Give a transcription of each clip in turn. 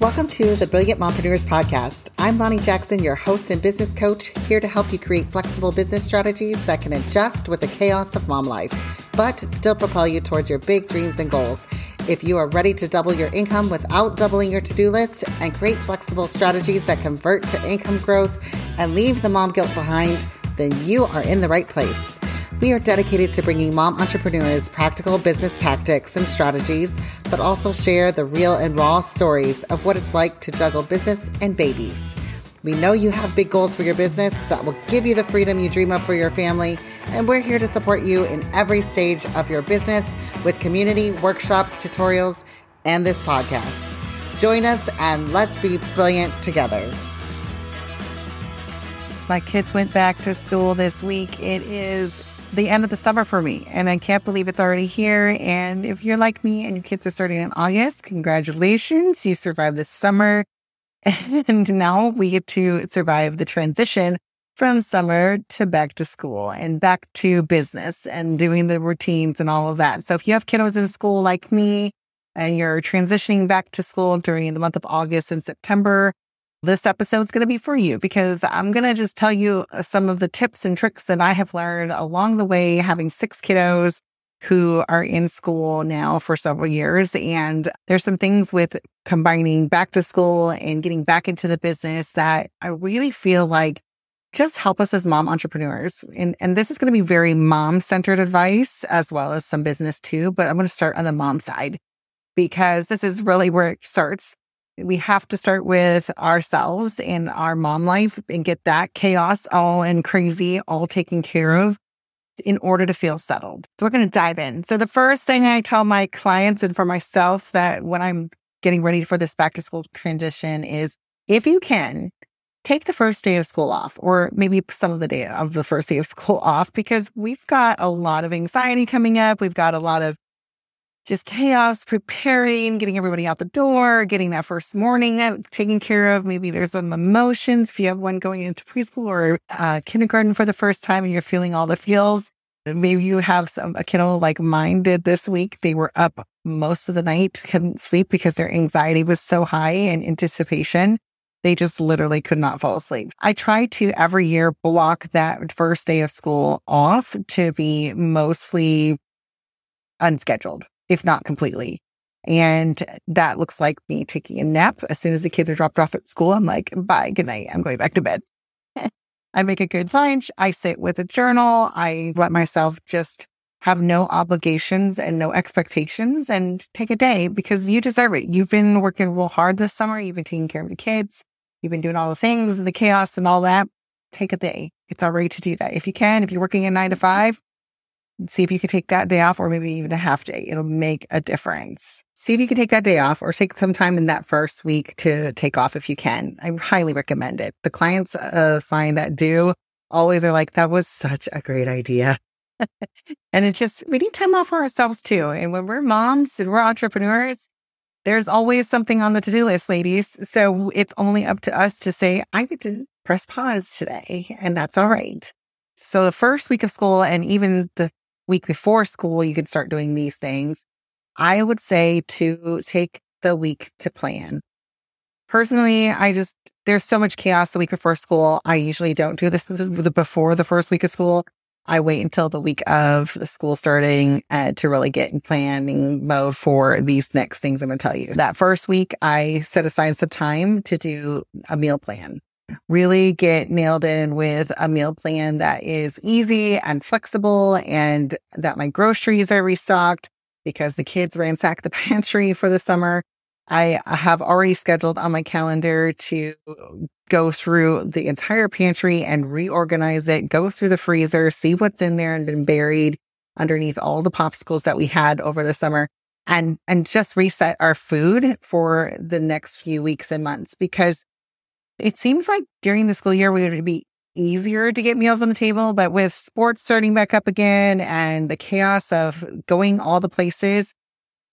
Welcome to the Brilliant Mompreneurs Podcast. I'm Lani Jackson, your host and business coach, here to help you create flexible business strategies that can adjust with the chaos of mom life, but still propel you towards your big dreams and goals. If you are ready to double your income without doubling your to do list and create flexible strategies that convert to income growth and leave the mom guilt behind, then you are in the right place. We are dedicated to bringing mom entrepreneurs practical business tactics and strategies, but also share the real and raw stories of what it's like to juggle business and babies. We know you have big goals for your business that will give you the freedom you dream of for your family, and we're here to support you in every stage of your business with community, workshops, tutorials, and this podcast. Join us and let's be brilliant together. My kids went back to school this week. It is the end of the summer for me. And I can't believe it's already here. And if you're like me and your kids are starting in August, congratulations. You survived the summer. And now we get to survive the transition from summer to back to school and back to business and doing the routines and all of that. So if you have kiddos in school like me and you're transitioning back to school during the month of August and September, this episode's going to be for you because I'm going to just tell you uh, some of the tips and tricks that I have learned along the way, having six kiddos who are in school now for several years. And there's some things with combining back to school and getting back into the business that I really feel like just help us as mom entrepreneurs. And, and this is going to be very mom centered advice as well as some business too. But I'm going to start on the mom side because this is really where it starts we have to start with ourselves and our mom life and get that chaos all and crazy all taken care of in order to feel settled. So we're going to dive in. So the first thing I tell my clients and for myself that when I'm getting ready for this back to school transition is if you can take the first day of school off or maybe some of the day of the first day of school off because we've got a lot of anxiety coming up. We've got a lot of just chaos, preparing, getting everybody out the door, getting that first morning uh, taken care of. Maybe there's some emotions if you have one going into preschool or uh, kindergarten for the first time and you're feeling all the feels. Maybe you have some a kiddo like mine did this week. They were up most of the night, couldn't sleep because their anxiety was so high and anticipation. They just literally could not fall asleep. I try to every year block that first day of school off to be mostly unscheduled if not completely. And that looks like me taking a nap. As soon as the kids are dropped off at school, I'm like, bye, good night. I'm going back to bed. I make a good lunch. I sit with a journal. I let myself just have no obligations and no expectations and take a day because you deserve it. You've been working real hard this summer. You've been taking care of the kids. You've been doing all the things and the chaos and all that. Take a day. It's all right to do that. If you can, if you're working a nine to mm-hmm. five, See if you can take that day off or maybe even a half day. It'll make a difference. See if you can take that day off or take some time in that first week to take off if you can. I highly recommend it. The clients uh, find that do always are like, that was such a great idea. and it just, we need time off for ourselves too. And when we're moms and we're entrepreneurs, there's always something on the to do list, ladies. So it's only up to us to say, I get to press pause today, and that's all right. So the first week of school and even the week before school, you could start doing these things. I would say to take the week to plan. Personally, I just, there's so much chaos the week before school. I usually don't do this before the first week of school. I wait until the week of the school starting uh, to really get in planning mode for these next things I'm going to tell you. That first week, I set aside some time to do a meal plan really get nailed in with a meal plan that is easy and flexible and that my groceries are restocked because the kids ransack the pantry for the summer. I have already scheduled on my calendar to go through the entire pantry and reorganize it, go through the freezer, see what's in there and been buried underneath all the popsicles that we had over the summer and, and just reset our food for the next few weeks and months because it seems like during the school year, we would be easier to get meals on the table, but with sports starting back up again and the chaos of going all the places,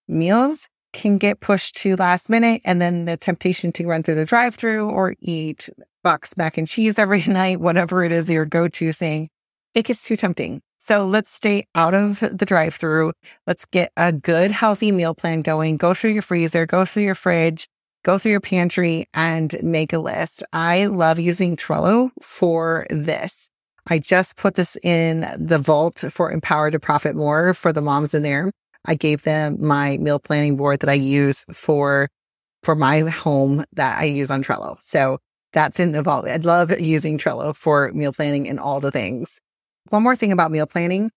meals can get pushed to last minute and then the temptation to run through the drive through or eat box mac and cheese every night, whatever it is your go-to thing, it gets too tempting. So let's stay out of the drive through. Let's get a good, healthy meal plan going. Go through your freezer, go through your fridge, go through your pantry and make a list. I love using Trello for this. I just put this in the vault for Empower to Profit More for the moms in there. I gave them my meal planning board that I use for for my home that I use on Trello. So that's in the vault. I love using Trello for meal planning and all the things. One more thing about meal planning.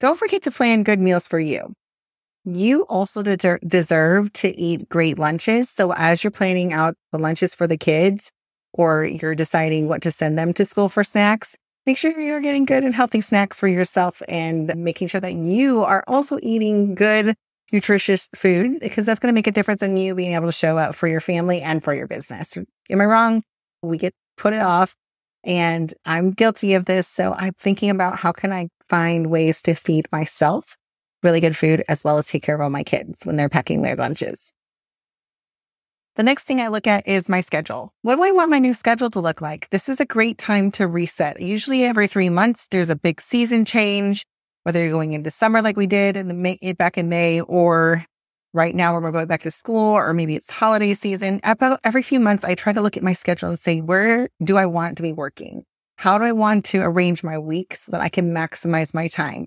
Don't forget to plan good meals for you. You also de- deserve to eat great lunches. So as you're planning out the lunches for the kids or you're deciding what to send them to school for snacks, make sure you're getting good and healthy snacks for yourself and making sure that you are also eating good, nutritious food because that's going to make a difference in you being able to show up for your family and for your business. Am I wrong? We get put it off and I'm guilty of this. So I'm thinking about how can I find ways to feed myself really good food as well as take care of all my kids when they're packing their lunches. The next thing I look at is my schedule. What do I want my new schedule to look like? This is a great time to reset. Usually every three months, there's a big season change, whether you're going into summer like we did in the May, eh, back in May, or right now when we're going back to school, or maybe it's holiday season. About every few months, I try to look at my schedule and say, where do I want to be working? How do I want to arrange my week so that I can maximize my time?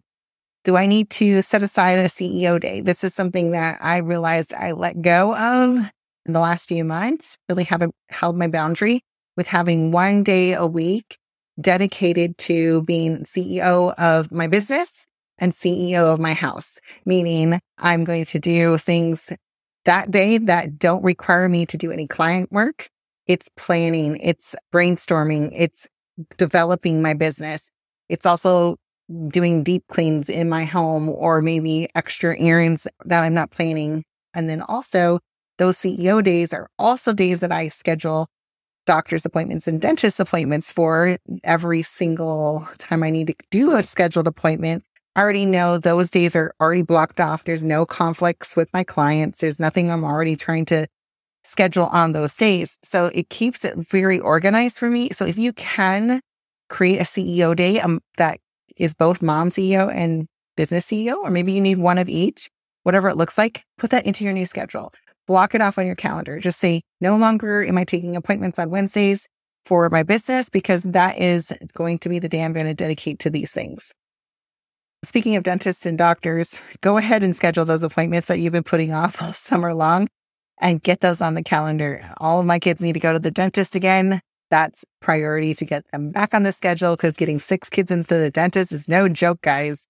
Do I need to set aside a CEO day? This is something that I realized I let go of in the last few months, really haven't held my boundary with having one day a week dedicated to being CEO of my business and CEO of my house, meaning I'm going to do things that day that don't require me to do any client work. It's planning, it's brainstorming, it's developing my business. It's also doing deep cleans in my home or maybe extra errands that I'm not planning. And then also those CEO days are also days that I schedule doctor's appointments and dentist appointments for every single time I need to do a scheduled appointment. I already know those days are already blocked off. There's no conflicts with my clients. There's nothing I'm already trying to schedule on those days. So it keeps it very organized for me. So if you can create a CEO day um, that is both mom CEO and business CEO, or maybe you need one of each, whatever it looks like, put that into your new schedule block it off on your calendar. Just say, no longer am I taking appointments on Wednesdays for my business because that is going to be the day I'm going to dedicate to these things. Speaking of dentists and doctors, go ahead and schedule those appointments that you've been putting off all summer long and get those on the calendar. All of my kids need to go to the dentist again. That's priority to get them back on the schedule because getting six kids into the dentist is no joke, guys.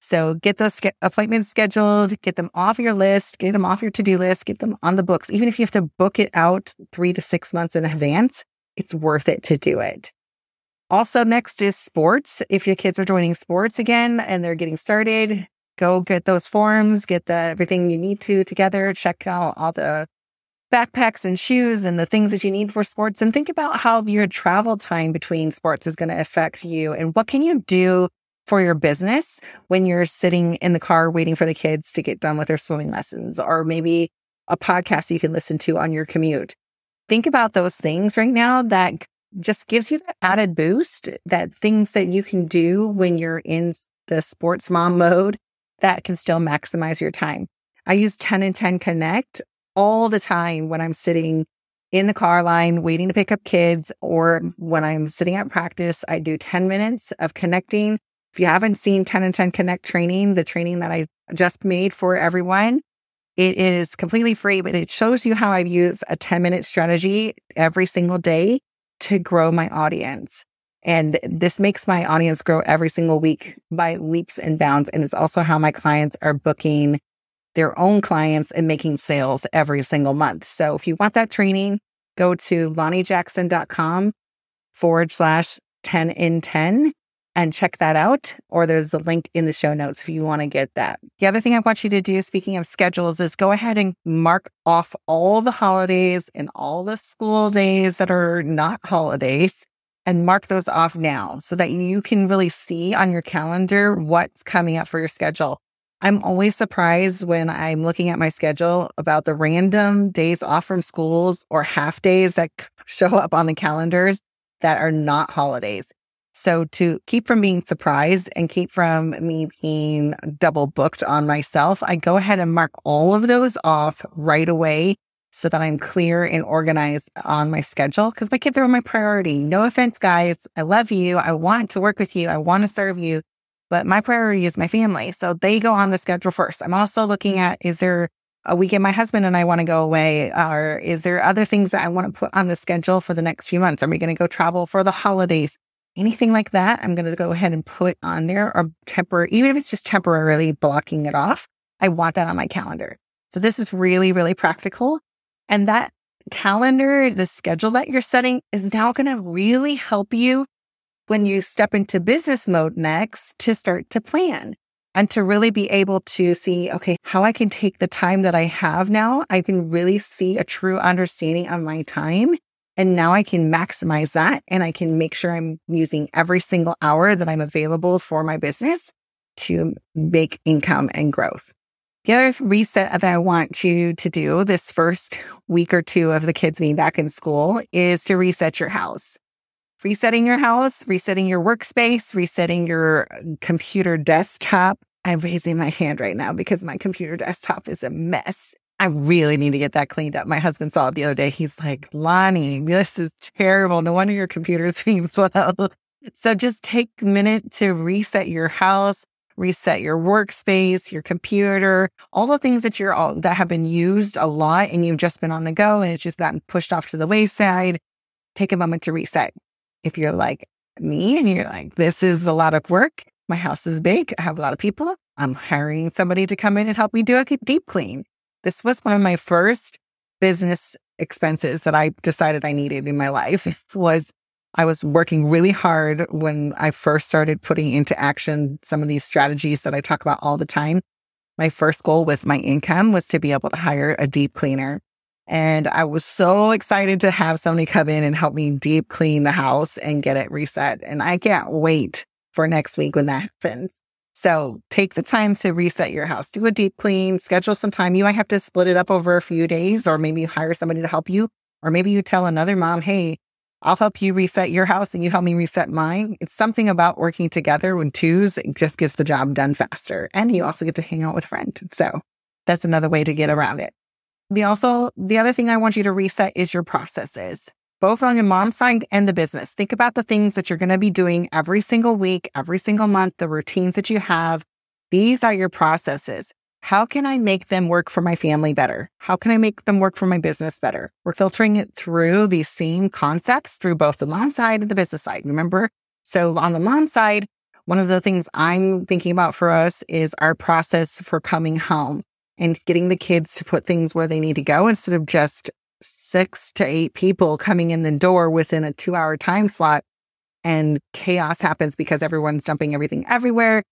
So get those ske- appointments scheduled, get them off your list, get them off your to do list, get them on the books. Even if you have to book it out three to six months in advance, it's worth it to do it. Also, next is sports. If your kids are joining sports again and they're getting started, go get those forms, get the everything you need to together, check out all the backpacks and shoes and the things that you need for sports and think about how your travel time between sports is going to affect you and what can you do for your business when you're sitting in the car waiting for the kids to get done with their swimming lessons or maybe a podcast you can listen to on your commute. Think about those things right now that just gives you that added boost, that things that you can do when you're in the sports mom mode that can still maximize your time. I use 10 and 10 Connect all the time when I'm sitting in the car line waiting to pick up kids or mm-hmm. when I'm sitting at practice. I do 10 minutes of connecting if you haven't seen 10 and 10 Connect training, the training that I just made for everyone, it is completely free, but it shows you how I use a 10 minute strategy every single day to grow my audience. And this makes my audience grow every single week by leaps and bounds. And it's also how my clients are booking their own clients and making sales every single month. So if you want that training, go to lanijackson.com forward slash 10 in 10 and check that out. Or there's a link in the show notes if you want to get that. The other thing I want you to do, speaking of schedules, is go ahead and mark off all the holidays and all the school days that are not holidays and mark those off now so that you can really see on your calendar what's coming up for your schedule. I'm always surprised when I'm looking at my schedule about the random days off from schools or half days that show up on the calendars that are not holidays. So to keep from being surprised and keep from me being double booked on myself, I go ahead and mark all of those off right away so that I'm clear and organized on my schedule because my kids are my priority. No offense, guys. I love you. I want to work with you. I want to serve you, but my priority is my family. So they go on the schedule first. I'm also looking mm-hmm. at is there a weekend my husband and I want to go away? Or is there other things that I want to put on the schedule for the next few months? Are we going to go travel for the holidays? Anything like that, I'm going to go ahead and put on there or temporary, even if it's just temporarily blocking it off. I want that on my calendar. So this is really, really practical. And that calendar, the schedule that you're setting is now going to really help you when you step into business mode next to start to plan and to really be able to see, okay, how I can take the time that I have now. I can really see a true understanding of my time. And now I can maximize that and I can make sure I'm using every single hour that I'm available for my business to make income and growth. The other reset that I want you to do this first week or two of the kids being back in school is to reset your house resetting your house, resetting your workspace, resetting your uh, computer desktop. I'm raising my hand right now because my computer desktop is a mess. I really need to get that cleaned up. My husband saw it the other day. He's like, Lani, this is terrible. No wonder your computer is being slow. So just take a minute to reset your house, reset your workspace, your computer, all the things that you're all that have been used a lot and you've just been on the go and it's just gotten pushed off to the wayside. Take a moment to reset if you're like me and you're like, this is a lot of work, my house is big, I have a lot of people, I'm hiring somebody to come in and help me do a deep clean. This was one of my first business expenses that I decided I needed in my life was I was working really hard when I first started putting into action some of these strategies that I talk about all the time. My first goal with my income was to be able to hire a deep cleaner. And I was so excited to have somebody come in and help me deep clean the house and get it reset. And I can't wait for next week when that happens. So take the time to reset your house, do a deep clean, schedule some time. You might have to split it up over a few days, or maybe you hire somebody to help you. Or maybe you tell another mom, Hey, I'll help you reset your house and you help me reset mine. It's something about working together when twos it just gets the job done faster. And you also get to hang out with a friend. So that's another way to get around it. The also, the other thing I want you to reset is your processes, both on your mom side and the business. Think about the things that you're going to be doing every single week, every single month, the routines that you have. These are your processes. How can I make them work for my family better? How can I make them work for my business better? We're filtering it through these same concepts through both the mom side and the business side. Remember? So on the mom side, one of the things I'm thinking about for us is our process for coming home and getting the kids to put things where they need to go instead of just six to eight people coming in the door within a two hour time slot and chaos happens because everyone's dumping everything everywhere.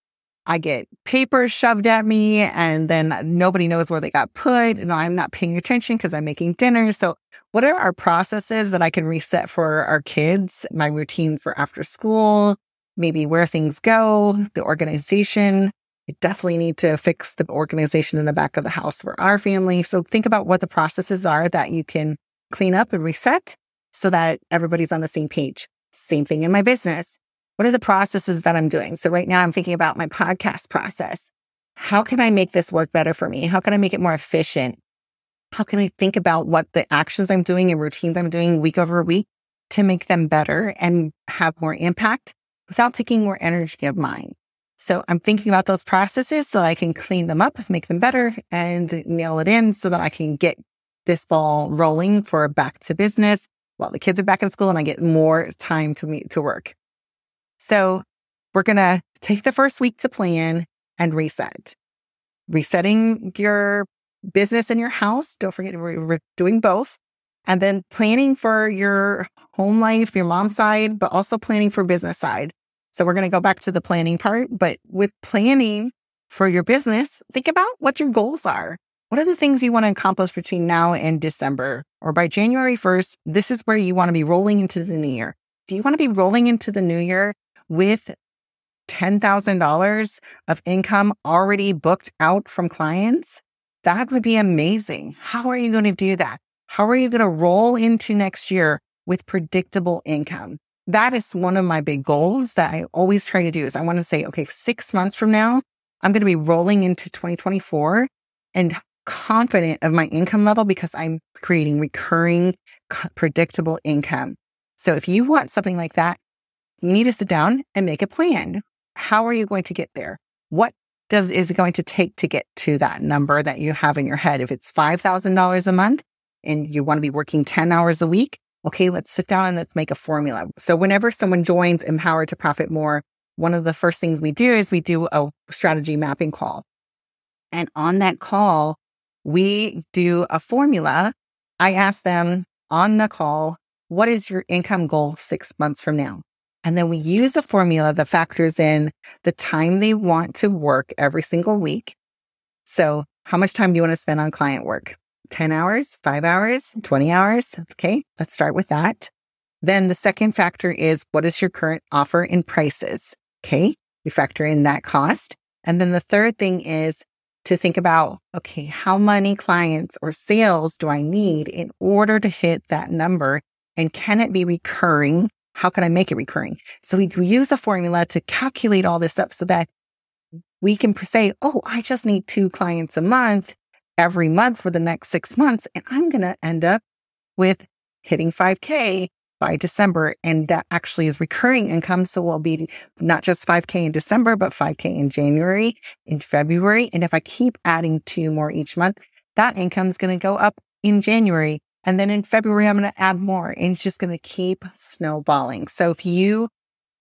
I get papers shoved at me and then nobody knows where they got put and I'm not paying attention because I'm making dinner. So what are our processes that I can reset for our kids? My routines for after school, maybe where things go, the organization, I definitely need to fix the organization in the back of the house for our family. So think about what the processes are that you can clean up and reset so that everybody's on the same page. Same thing in my business. What are the processes that I'm doing? So right now I'm thinking about my podcast process. How can I make this work better for me? How can I make it more efficient? How can I think about what the actions I'm doing and routines I'm doing week over week to make them better and have more impact without taking more energy of mine? So I'm thinking about those processes so I can clean them up, make them better and nail it in so that I can get this ball rolling for back to business while the kids are back in school and I get more time to meet to work. So we're going to take the first week to plan and reset. Resetting your business in your house. Don't forget we're doing both. And then planning for your home life, your mom side, but also planning for business side. So we're going to go back to the planning part, but with planning for your business, think about what your goals are. What are the things you want to accomplish between now and December or by January 1st? This is where you want to be rolling into the new year. Do you want to be rolling into the new year with $10,000 of income already booked out from clients? That would be amazing. How are you going to do that? How are you going to roll into next year with predictable income? That is one of my big goals that I always try to do is I want to say, okay, six months from now, I'm going to be rolling into 2024 and confident of my income level because I'm creating recurring, predictable income. So if you want something like that, you need to sit down and make a plan. How are you going to get there? What does is it going to take to get to that number that you have in your head? If it's $5,000 a month and you want to be working 10 hours a week, okay, let's sit down and let's make a formula. So whenever someone joins Empowered to Profit More, one of the first things we do is we do a strategy mapping call. And on that call, we do a formula. I ask them on the call, what is your income goal six months from now? And then we use a formula that factors in the time they want to work every single week. So how much time do you want to spend on client work? 10 hours, five hours, 20 hours? Okay. Let's start with that. Then the second factor is what is your current offer in prices? Okay. We factor in that cost. And then the third thing is to think about, okay, how many clients or sales do I need in order to hit that number? And can it be recurring? How can I make it recurring? So we use a formula to calculate all this up so that we can say, oh, I just need two clients a month every month for the next six months. And I'm going to end up with hitting 5K by December. And that actually is recurring income. So we'll be not just 5K in December, but 5K in January, in February. And if I keep adding two more each month, that income is going to go up in January. And then in February, I'm going to add more and it's just going to keep snowballing. So if you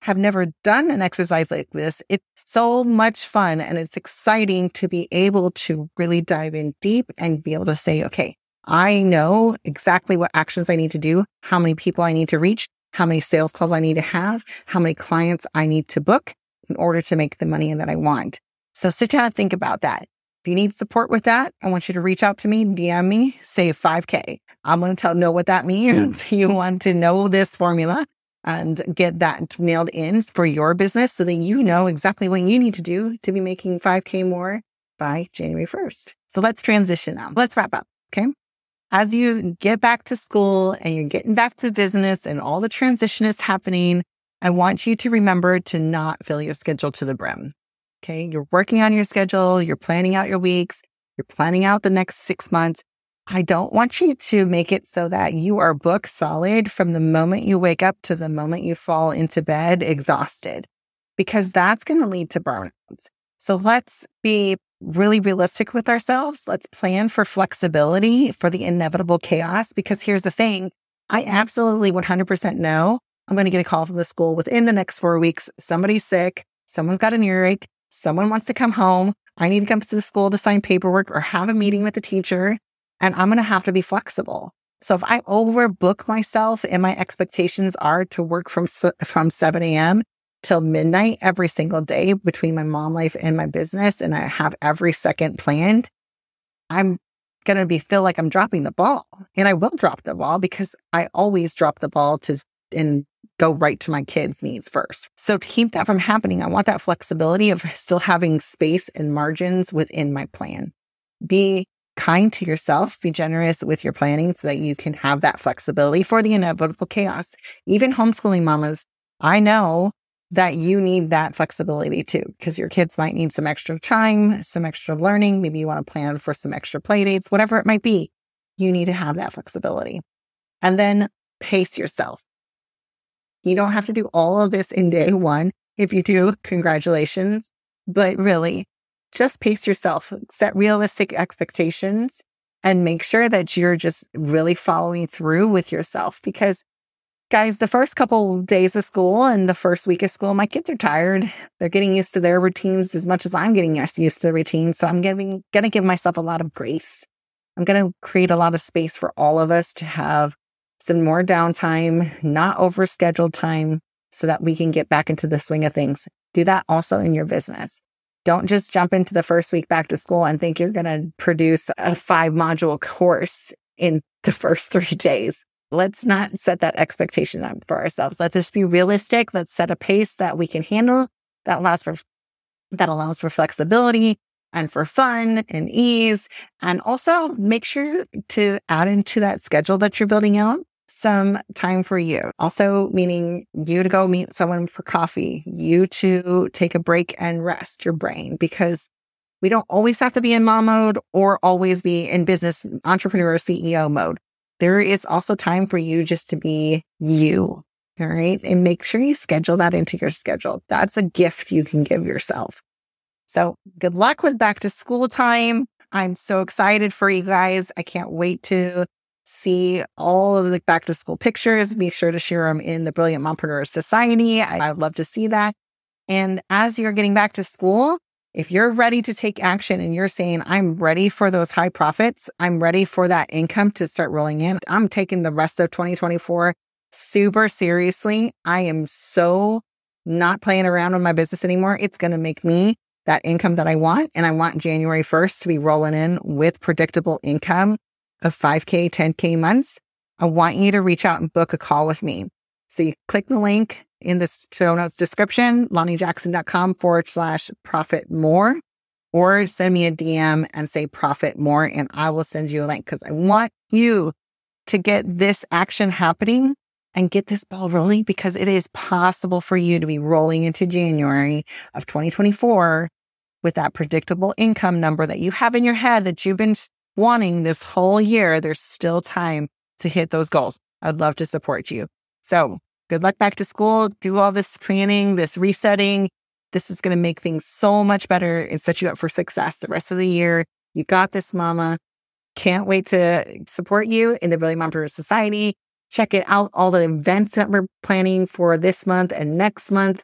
have never done an exercise like this, it's so much fun and it's exciting to be able to really dive in deep and be able to say, okay, I know exactly what actions I need to do, how many people I need to reach, how many sales calls I need to have, how many clients I need to book in order to make the money that I want. So sit down and think about that. If you need support with that, I want you to reach out to me, DM me, say 5K. I'm going to tell know what that means. you want to know this formula and get that nailed in for your business so that you know exactly what you need to do to be making 5K more by January 1st. So let's transition now. Let's wrap up. Okay as you get back to school and you're getting back to business and all the transition is happening, I want you to remember to not fill your schedule to the brim. Okay. You're working on your schedule. You're planning out your weeks. You're planning out the next six months. I don't want you to make it so that you are book solid from the moment you wake up to the moment you fall into bed exhausted, because that's going to lead to burnouts. So let's be really realistic with ourselves. Let's plan for flexibility for the inevitable chaos. Because here's the thing I absolutely 100% know I'm going to get a call from the school within the next four weeks. Somebody's sick. Someone's got an earache. Someone wants to come home. I need to come to the school to sign paperwork or have a meeting with the teacher. And I'm going to have to be flexible. So if I overbook myself and my expectations are to work from, from 7 a.m till midnight every single day between my mom life and my business and I have every second planned, I'm going to be feel like I'm dropping the ball. And I will drop the ball because I always drop the ball to and go right to my kids' needs first. So to keep that from happening, I want that flexibility of still having space and margins within my plan. Be kind to yourself, be generous with your planning so that you can have that flexibility for the inevitable chaos. Even homeschooling mamas, I know that you need that flexibility too, because your kids might need some extra time, some extra learning. Maybe you want to plan for some extra play dates, whatever it might be. You need to have that flexibility. And then pace yourself. You don't have to do all of this in day one. If you do, congratulations. But really, just pace yourself, set realistic expectations and make sure that you're just really following through with yourself because guys, the first couple days of school and the first week of school, my kids are tired. They're getting used to their routines as much as I'm getting used to the routine. So I'm giving, gonna give myself a lot of grace. I'm to create a lot of space for all of us to have some more downtime, not overscheduled time so that we can get back into the swing of things. Do that also in your business. Don't just jump into the first week back to school and think you're going to produce a five module course in the first three days let's not set that expectation up for ourselves. Let's just be realistic. Let's set a pace that we can handle that allows for, that allows for flexibility and for fun and ease. And also make sure to add into that schedule that you're building out some time for you. Also meaning you to go meet someone for coffee, you to take a break and rest your brain because We don't always have to be in mom mode or always be in business entrepreneur CEO mode. There is also time for you just to be you. All right. And make sure you schedule that into your schedule. That's a gift you can give yourself. So good luck with back to school time. I'm so excited for you guys. I can't wait to see all of the back to school pictures. Be sure to share them in the Brilliant Mompreneur Society. I, would love to see that. And as you're getting back to school, if you're ready to take action and you're saying, I'm ready for those high profits, I'm ready for that income to start rolling in, I'm taking the rest of 2024 super seriously. I am so not playing around with my business anymore. It's going to make me that income that I want. And I want January 1st to be rolling in with predictable income of 5K, 10K months. I want you to reach out and book a call with me. So you click the link in the show notes description, lanijackson.com forward slash profit more, or send me a DM and say profit more, and I will send you a link because I want you to get this action happening and get this ball rolling because it is possible for you to be rolling into January of 2024 with that predictable income number that you have in your head that you've been wanting this whole year. There's still time to hit those goals. I'd love to support you. So good luck back to school. Do all this planning, this resetting. This is going to make things so much better and set you up for success the rest of the year. You got this, mama. Can't wait to support you in the Brilliant Mompreneur Society. Check it out, all the events that we're planning for this month and next month.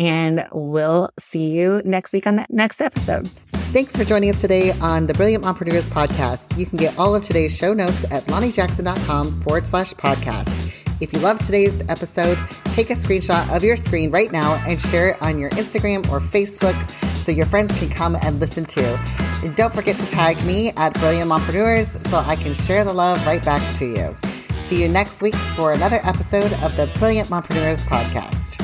And we'll see you next week on that next episode. Thanks for joining us today on the Brilliant Mompreneurs podcast. You can get all of today's show notes at lanijackson.com forward slash podcast. If you love today's episode, take a screenshot of your screen right now and share it on your Instagram or Facebook so your friends can come and listen too. And don't forget to tag me at Brilliant Mompreneurs so I can share the love right back to you. See you next week for another episode of the Brilliant Mompreneurs podcast.